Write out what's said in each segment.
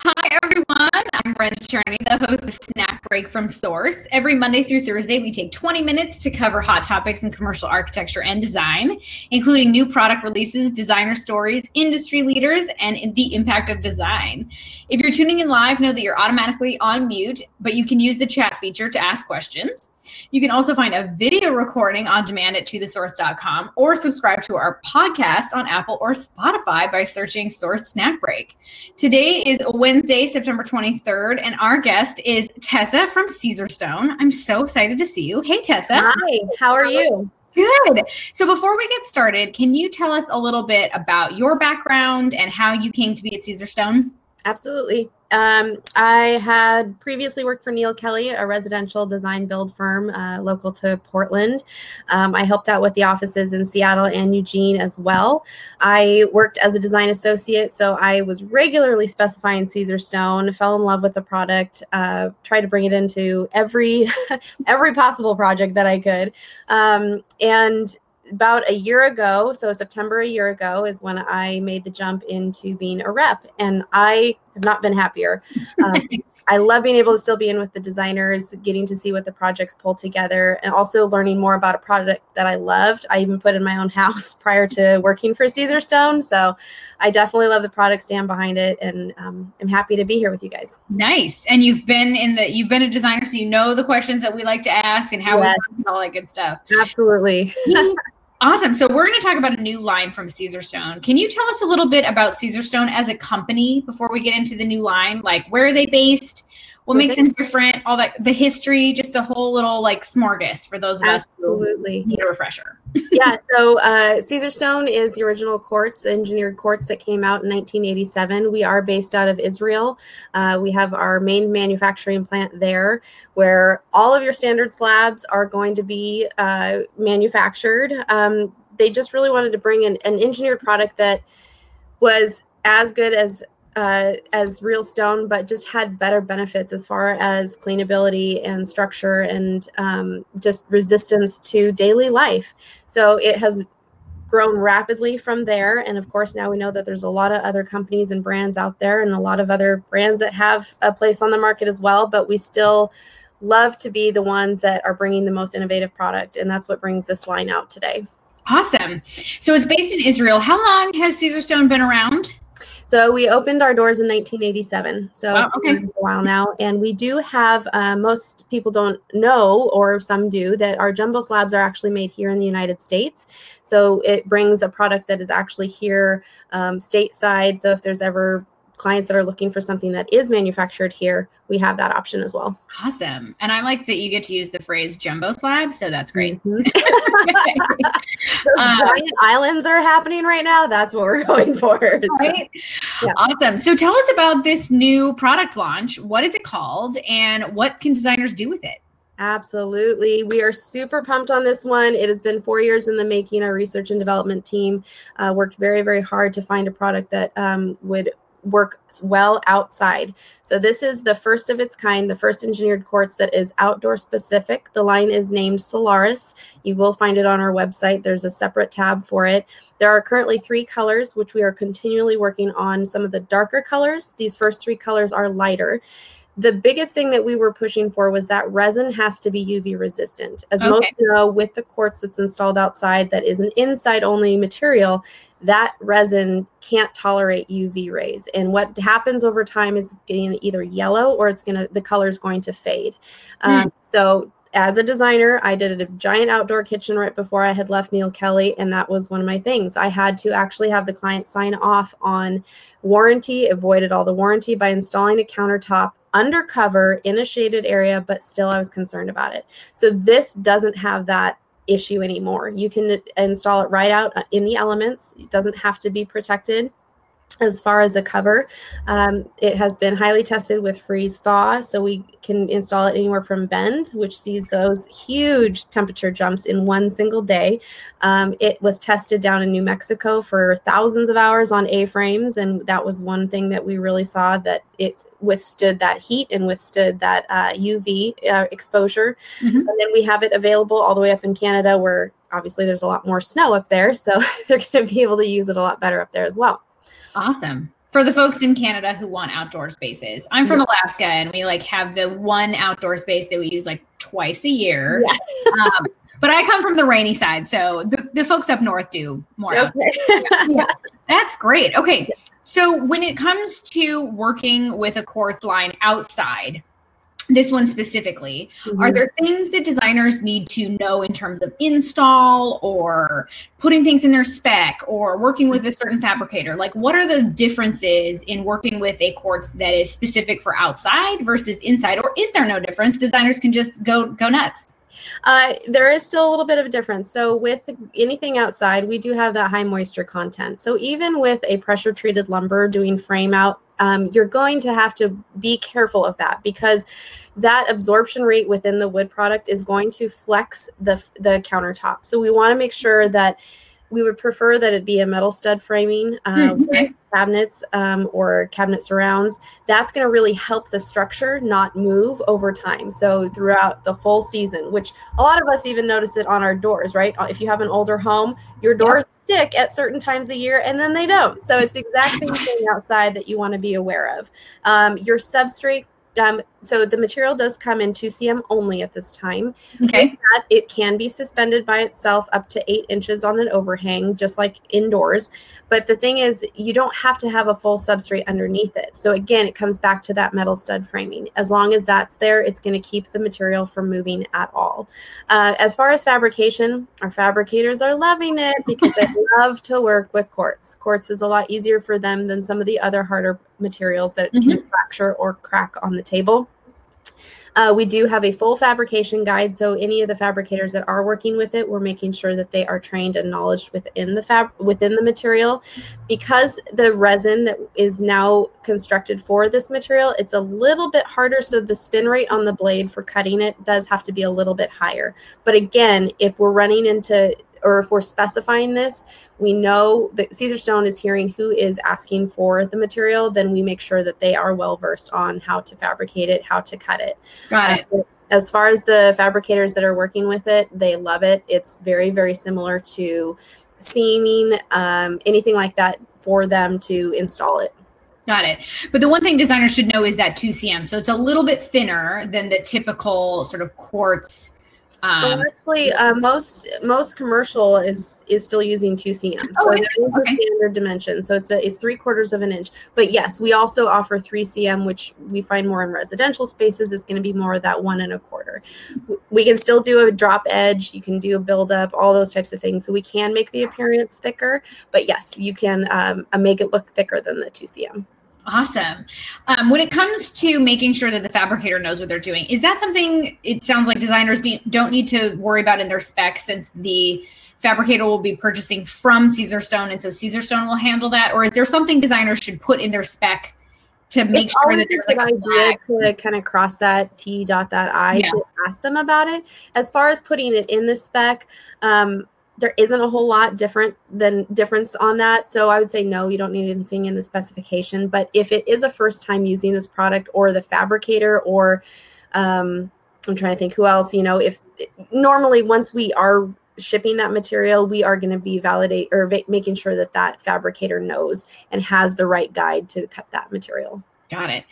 Hi, everyone. I'm Brenda Cherney, the host of Snack Break from Source. Every Monday through Thursday, we take 20 minutes to cover hot topics in commercial architecture and design, including new product releases, designer stories, industry leaders, and the impact of design. If you're tuning in live, know that you're automatically on mute, but you can use the chat feature to ask questions. You can also find a video recording on demand at tothesource.com or subscribe to our podcast on Apple or Spotify by searching Source Snack Break. Today is Wednesday, September 23rd, and our guest is Tessa from Caesarstone. I'm so excited to see you. Hey, Tessa. Hi, how are you? Good. So before we get started, can you tell us a little bit about your background and how you came to be at Caesarstone? Absolutely. Um, I had previously worked for Neil Kelly, a residential design build firm uh, local to Portland. Um, I helped out with the offices in Seattle and Eugene as well. I worked as a design associate, so I was regularly specifying Caesarstone. Fell in love with the product. Uh, tried to bring it into every every possible project that I could, um, and about a year ago, so September a year ago, is when I made the jump into being a rep, and I have not been happier. Um, I love being able to still be in with the designers, getting to see what the projects pull together, and also learning more about a product that I loved. I even put in my own house prior to working for Caesarstone, so I definitely love the product, stand behind it, and um, I'm happy to be here with you guys. Nice, and you've been in the you've been a designer, so you know the questions that we like to ask and how yes. we all that good stuff. Absolutely. Awesome. So we're going to talk about a new line from Caesarstone. Can you tell us a little bit about Caesarstone as a company before we get into the new line? Like where are they based? What makes them different, all that, the history, just a whole little like smorgasbord for those of Absolutely. us who need a refresher. yeah, so uh, Caesarstone is the original quartz, engineered quartz that came out in 1987. We are based out of Israel. Uh, we have our main manufacturing plant there where all of your standard slabs are going to be uh, manufactured. Um, they just really wanted to bring in an engineered product that was as good as uh, as real stone, but just had better benefits as far as cleanability and structure and um, just resistance to daily life. So it has grown rapidly from there. And of course, now we know that there's a lot of other companies and brands out there and a lot of other brands that have a place on the market as well, but we still love to be the ones that are bringing the most innovative product. And that's what brings this line out today. Awesome. So it's based in Israel. How long has Caesarstone been around? So we opened our doors in 1987. So wow, it's okay. been a while now. And we do have, uh, most people don't know, or some do, that our jumbo slabs are actually made here in the United States. So it brings a product that is actually here um, stateside. So if there's ever clients that are looking for something that is manufactured here, we have that option as well. Awesome. And I like that you get to use the phrase jumbo slab. So that's great. Mm-hmm. um, giant islands that are happening right now. That's what we're going for. Right? Yeah. Awesome. So tell us about this new product launch. What is it called and what can designers do with it? Absolutely. We are super pumped on this one. It has been four years in the making. Our research and development team uh, worked very, very hard to find a product that um, would work well outside. So this is the first of its kind, the first engineered quartz that is outdoor specific. The line is named Solaris. You will find it on our website. There's a separate tab for it. There are currently three colors, which we are continually working on some of the darker colors. These first three colors are lighter the biggest thing that we were pushing for was that resin has to be UV resistant. As okay. most know, with the quartz that's installed outside, that is an inside only material, that resin can't tolerate UV rays. And what happens over time is it's getting either yellow or it's gonna the color is going to fade. Mm. Um, so as a designer, I did a giant outdoor kitchen right before I had left Neil Kelly, and that was one of my things. I had to actually have the client sign off on warranty, avoided all the warranty by installing a countertop undercover in a shaded area, but still I was concerned about it. So this doesn't have that issue anymore. You can install it right out uh, in the elements. It doesn't have to be protected as far as the cover, um, it has been highly tested with freeze thaw, so we can install it anywhere from Bend, which sees those huge temperature jumps in one single day. Um, it was tested down in New Mexico for thousands of hours on A frames, and that was one thing that we really saw that it withstood that heat and withstood that uh, UV uh, exposure. Mm-hmm. And then we have it available all the way up in Canada, where obviously there's a lot more snow up there, so they're going to be able to use it a lot better up there as well. Awesome. for the folks in Canada who want outdoor spaces. I'm from Alaska and we like have the one outdoor space that we use like twice a year. Yeah. um, but I come from the rainy side, so the, the folks up north do more. Okay. yeah. That's great. Okay. So when it comes to working with a quartz line outside, this one specifically. Mm-hmm. are there things that designers need to know in terms of install or putting things in their spec or working with a certain fabricator? Like what are the differences in working with a quartz that is specific for outside versus inside? Or is there no difference? Designers can just go go nuts uh, there is still a little bit of a difference. So with anything outside, we do have that high moisture content. So even with a pressure treated lumber doing frame out, um, you're going to have to be careful of that because that absorption rate within the wood product is going to flex the the countertop. So we want to make sure that we would prefer that it be a metal stud framing uh, mm-hmm. cabinets um, or cabinet surrounds. That's going to really help the structure not move over time. So throughout the full season, which a lot of us even notice it on our doors, right? Uh, if you have an older home, your doors yeah. stick at certain times a year and then they don't. So it's the exact same thing outside that you want to be aware of. Um, your substrate um, so the material does come in 2cm only at this time. Okay. That, it can be suspended by itself up to eight inches on an overhang, just like indoors. But the thing is, you don't have to have a full substrate underneath it. So again, it comes back to that metal stud framing. As long as that's there, it's going to keep the material from moving at all. Uh, as far as fabrication, our fabricators are loving it because they love to work with quartz. Quartz is a lot easier for them than some of the other harder materials that mm-hmm. can fracture or crack on the table. Uh, we do have a full fabrication guide. So any of the fabricators that are working with it, we're making sure that they are trained and knowledge within the fab within the material. Because the resin that is now constructed for this material, it's a little bit harder. So the spin rate on the blade for cutting it does have to be a little bit higher. But again, if we're running into or if we're specifying this, we know that Caesarstone is hearing who is asking for the material, then we make sure that they are well versed on how to fabricate it, how to cut it. Got it. as far as the fabricators that are working with it, they love it. It's very, very similar to seaming, um, anything like that for them to install it. Got it. But the one thing designers should know is that 2cm. So it's a little bit thinner than the typical sort of quartz um, well, actually, uh, most most commercial is is still using two cm. So oh, it is okay. standard dimension. So it's a, it's three quarters of an inch. But yes, we also offer three cm, which we find more in residential spaces. It's going to be more of that one and a quarter. We can still do a drop edge. You can do a build up, all those types of things. So we can make the appearance thicker. But yes, you can um, uh, make it look thicker than the two cm. Awesome. Um, when it comes to making sure that the fabricator knows what they're doing, is that something it sounds like designers don't need to worry about in their specs since the fabricator will be purchasing from Caesarstone and so Caesarstone will handle that? Or is there something designers should put in their spec to make it's sure that there's like a idea to kind of cross that T dot that I yeah. to ask them about it? As far as putting it in the spec, um, there isn't a whole lot different than difference on that. So I would say no, you don't need anything in the specification. But if it is a first time using this product or the fabricator or um, I'm trying to think who else, you know, if normally once we are shipping that material, we are going to be validate or va- making sure that that fabricator knows and has the right guide to cut that material. Got it.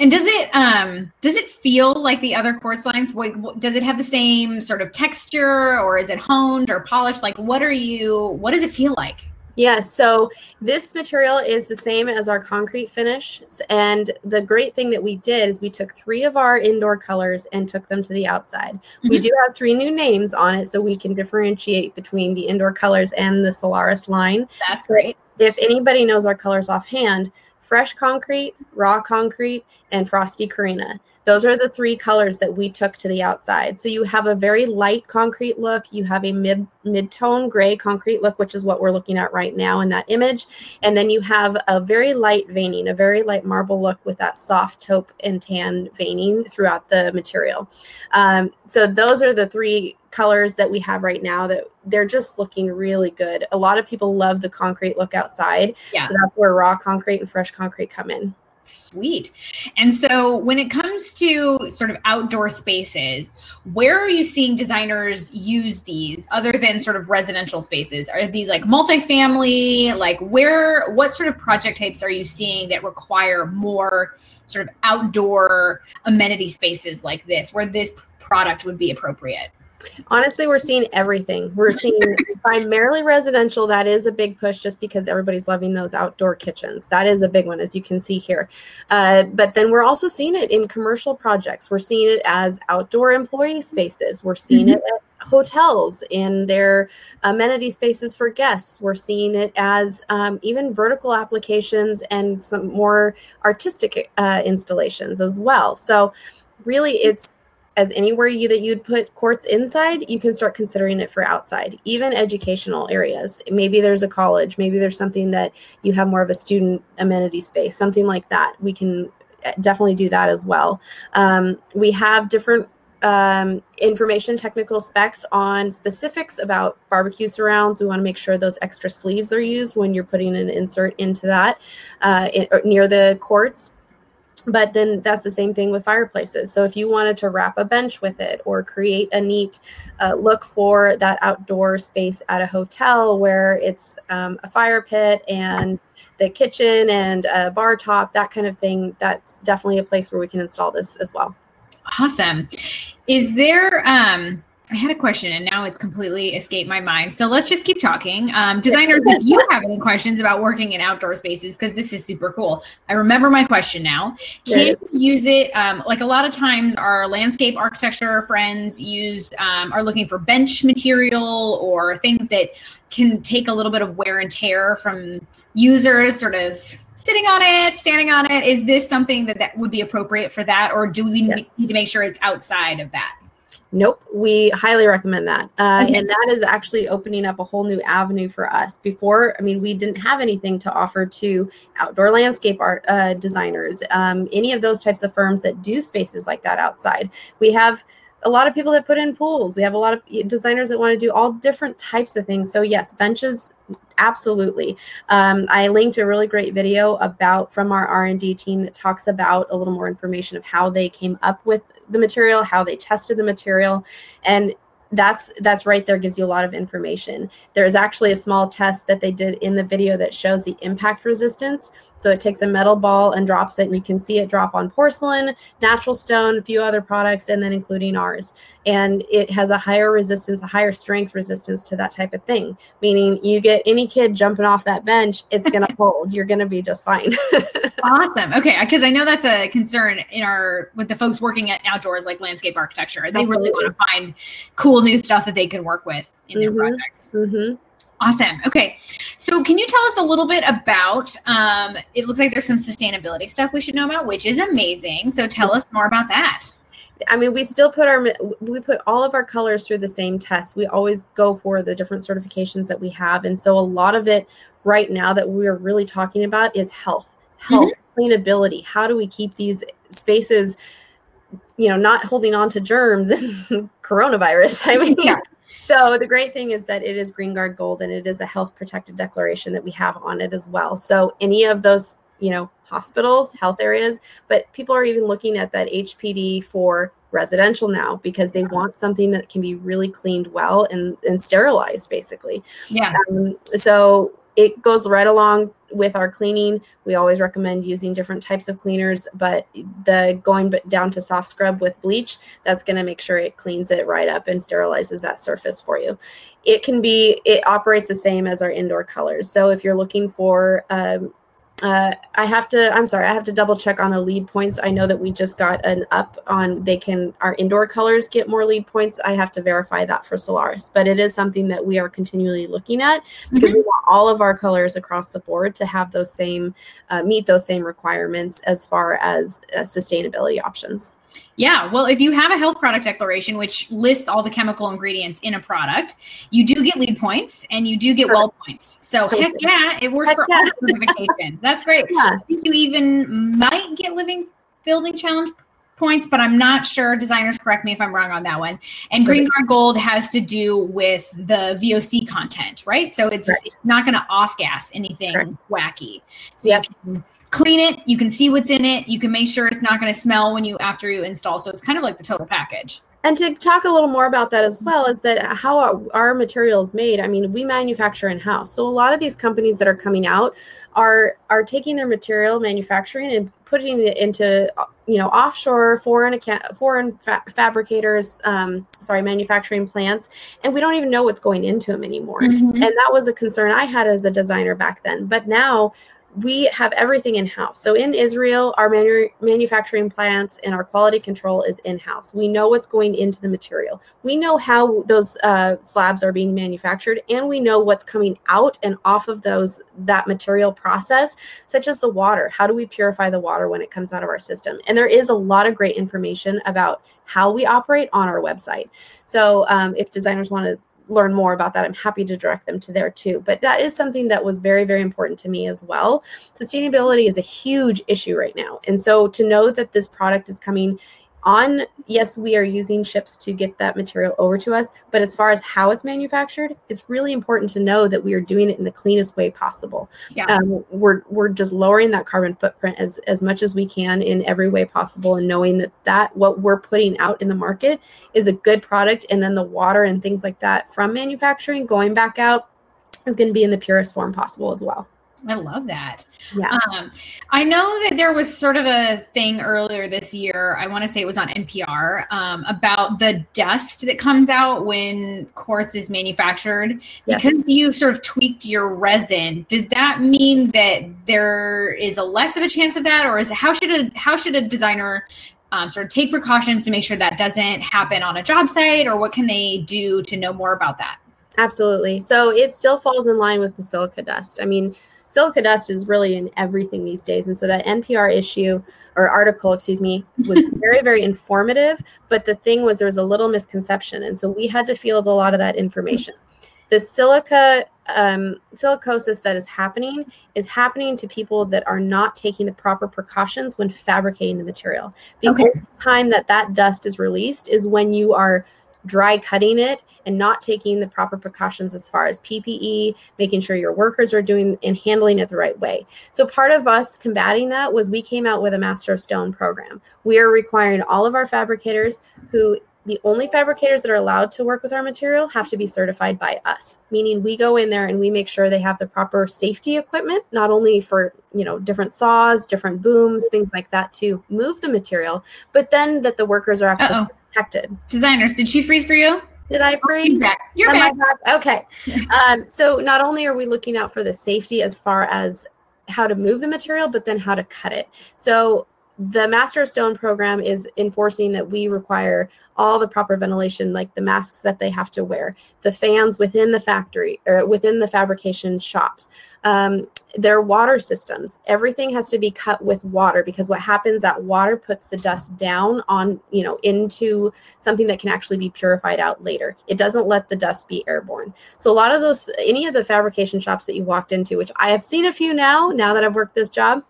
And does it um does it feel like the other quartz lines? What, does it have the same sort of texture, or is it honed or polished? Like, what are you? What does it feel like? Yeah, so this material is the same as our concrete finish. And the great thing that we did is we took three of our indoor colors and took them to the outside. Mm-hmm. We do have three new names on it so we can differentiate between the indoor colors and the Solaris line. That's great. If anybody knows our colors offhand, fresh concrete, raw concrete, and frosty Carrina. Those are the three colors that we took to the outside. So you have a very light concrete look, you have a mid mid-tone gray concrete look, which is what we're looking at right now in that image, and then you have a very light veining, a very light marble look with that soft taupe and tan veining throughout the material. Um, so those are the three colors that we have right now that they're just looking really good. A lot of people love the concrete look outside. Yeah. So that's where raw concrete and fresh concrete come in. Sweet. And so when it comes to sort of outdoor spaces, where are you seeing designers use these other than sort of residential spaces? Are these like multifamily? Like where what sort of project types are you seeing that require more sort of outdoor amenity spaces like this where this product would be appropriate? Honestly, we're seeing everything. We're seeing primarily residential. That is a big push just because everybody's loving those outdoor kitchens. That is a big one, as you can see here. Uh, but then we're also seeing it in commercial projects. We're seeing it as outdoor employee spaces. We're seeing mm-hmm. it at hotels in their amenity spaces for guests. We're seeing it as um, even vertical applications and some more artistic uh, installations as well. So, really, it's as anywhere you that you'd put quartz inside, you can start considering it for outside, even educational areas. Maybe there's a college, maybe there's something that you have more of a student amenity space, something like that. We can eh, definitely do that as well. Um, we have different um, information technical specs on specifics about barbecue surrounds. We want to make sure those extra sleeves are used when you're putting an insert into that uh, in, near the quartz but then that's the same thing with fireplaces. So if you wanted to wrap a bench with it or create a neat uh, look for that outdoor space at a hotel where it's um, a fire pit and the kitchen and a bar top that kind of thing that's definitely a place where we can install this as well. Awesome. Is there um I had a question and now it's completely escaped my mind. So let's just keep talking. Um, designers, if you have any questions about working in outdoor spaces, because this is super cool. I remember my question now. Can you use it? Um, like a lot of times, our landscape architecture friends use um, are looking for bench material or things that can take a little bit of wear and tear from users, sort of sitting on it, standing on it. Is this something that that would be appropriate for that, or do we yes. need to make sure it's outside of that? Nope, we highly recommend that. Uh, okay. And that is actually opening up a whole new avenue for us. Before, I mean, we didn't have anything to offer to outdoor landscape art uh, designers, um, any of those types of firms that do spaces like that outside. We have a lot of people that put in pools. We have a lot of designers that want to do all different types of things. So, yes, benches absolutely um, i linked a really great video about from our r&d team that talks about a little more information of how they came up with the material, how they tested the material, and that's that's right there gives you a lot of information. There's actually a small test that they did in the video that shows the impact resistance so it takes a metal ball and drops it and you can see it drop on porcelain natural stone a few other products and then including ours. And it has a higher resistance a higher strength resistance to that type of thing meaning you get any kid jumping off that bench it's going to hold you're going to be just fine. Awesome. Okay because i know that's a concern in our with the folks working at outdoors like landscape architecture. They really want to find cool new stuff that they can work with in their mm-hmm. projects. Mm-hmm. Awesome. Okay. So, can you tell us a little bit about? Um, it looks like there's some sustainability stuff we should know about, which is amazing. So, tell us more about that. I mean, we still put our we put all of our colors through the same tests. We always go for the different certifications that we have, and so a lot of it right now that we're really talking about is health, health, mm-hmm. cleanability. How do we keep these spaces, you know, not holding on to germs and coronavirus? I mean, yeah. So the great thing is that it is GREENGUARD Gold and it is a health protected declaration that we have on it as well. So any of those, you know, hospitals, health areas, but people are even looking at that HPD for residential now because they want something that can be really cleaned well and, and sterilized basically. Yeah. Um, so it goes right along with our cleaning. We always recommend using different types of cleaners, but the going down to soft scrub with bleach, that's going to make sure it cleans it right up and sterilizes that surface for you. It can be, it operates the same as our indoor colors. So if you're looking for um, uh, I have to, I'm sorry, I have to double check on the LEED points. I know that we just got an up on they can, our indoor colors get more LEED points. I have to verify that for Solaris, but it is something that we are continually looking at because mm-hmm. we want all of our colors across the board to have those same, uh, meet those same requirements as far as uh, sustainability options. Yeah, well, if you have a health product declaration which lists all the chemical ingredients in a product, you do get LEED points and you do get sure. WELL points. So heck yeah, it works heck for yeah. all certifications. That's great. Yeah. I think you even might get living building challenge points, but I'm not sure. Designers correct me if I'm wrong on that one. And Green Gold has to do with the VOC content, right? So it's, it's not going to off gas anything wacky. So yep. you can clean it, you can see what's in it, you can make sure it's not going to smell when you after you install. So it's kind of like the total package. And to talk a little more about that as well is that how our, our material is made. I mean, we manufacture in house, so a lot of these companies that are coming out are are taking their material manufacturing and putting it into you know offshore foreign account, foreign fa- fabricators, um, sorry, manufacturing plants, and we don't even know what's going into them anymore. Mm-hmm. And that was a concern I had as a designer back then. But now we have everything in house. So in Israel, our manu- manufacturing plants and our quality control is in house. We know what's going into the material. We know how those uh, slabs are being manufactured, and we know what's coming out and off of those that material process, such as the water. How do we purify the water when it comes out of our system? And there is a lot of great information about how we operate on our website. So um, if designers want to learn more about that, I'm happy to direct them to there too. But that is something that was very, very important to me as well. Sustainability is a huge issue right now. And so to know that this product is coming on yes we are using ships to get that material over to us but as far as how it's manufactured it's really important to know that we are doing it in the cleanest way possible yeah. Um, we're we're just lowering that carbon footprint as as much as we can in every way possible and knowing that that what we're putting out in the market is a good product and then the water and things like that from manufacturing going back out is going to be in the purest form possible as well I love that. Yeah. Um, I know that there was sort of a thing earlier this year. I want to say it was on NPR um, about the dust that comes out when quartz is manufactured. Yes. Because you sort of tweaked your resin, does that mean that there is a less of a chance of that, or is how should a how should a designer um, sort of take precautions to make sure that doesn't happen on a job site, or what can they do to know more about that? Absolutely. So it still falls in line with the silica dust. I mean silica dust is really in everything these days. And so that NPR issue or article, excuse me, was very, very informative. But the thing was, there was a little misconception. And so we had to field a lot of that information. The silica um, silicosis that is happening is happening to people that are not taking the proper precautions when fabricating the material. The okay. only time that that dust is released is when you are dry cutting it and not taking the proper precautions as far as PPE, making sure your workers are doing and handling it the right way. So, part of us combating that was we came out with a Master of Stone program. We are requiring all of our fabricators who the only fabricators that are allowed to work with our material have to be certified by us meaning we go in there and we make sure they have the proper safety equipment not only for you know different saws different booms things like that to move the material but then that the workers are actually Uh-oh protected. Designers, did she freeze for you? Did I freeze? You're back. You're back. back. Okay. um, so not only are we looking out for the safety as far as how to move the material, but then how to cut it. So the Master of Stone program is enforcing that we require all the proper ventilation, like the masks that they have to wear, the fans within the factory or within the fabrication shops, um, their water systems. Everything has to be cut with water because what happens that water puts the dust down on, you know, into something that can actually be purified out later. It doesn't let the dust be airborne. So a lot of those, any of the fabrication shops that you walked into, which I have seen a few now, now that I've worked this job,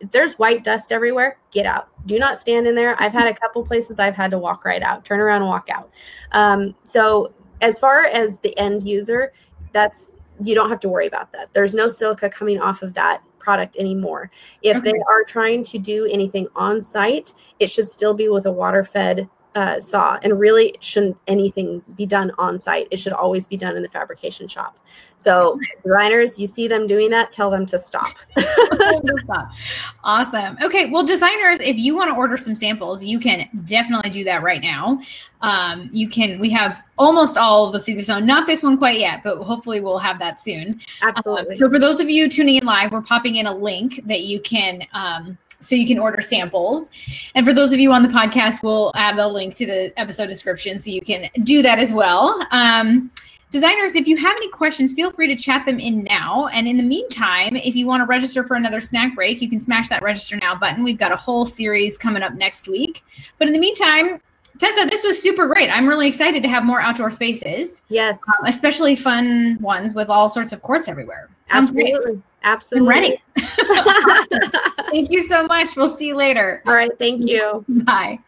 if there's white dust everywhere, get out. Do not stand in there. I've had a couple places I've had to walk right out, turn around and walk out. Um, so as far as the end user, that's you don't have to worry about that. There's no silica coming off of that product anymore. If okay. they are trying to do anything on site, it should still be with a water fed uh, saw. And really, shouldn't anything be done on site. It should always be done in the fabrication shop. So, designers, you see them doing that, tell them to stop. awesome. Okay. Well, designers, if you want to order some samples, you can definitely do that right now. Um, you can, we have almost all of the Caesarstone, not this one quite yet, but hopefully we'll have that soon. Absolutely. Um, so, for those of you tuning in live, we're popping in a link that you can. Um, so you can order samples. And for those of you on the podcast, we'll add a link to the episode description so you can do that as well. Um, designers, if you have any questions, feel free to chat them in now. And in the meantime, if you want to register for another snack break, you can smash that register now button. We've got a whole series coming up next week. But in the meantime, Tessa, this was super great. I'm really excited to have more outdoor spaces. Yes. Um, especially fun ones with all sorts of quartz everywhere. Sounds Absolutely. Great. Absolutely. I'm ready. Thank you so much. We'll see you later. All right. Thank you. Bye.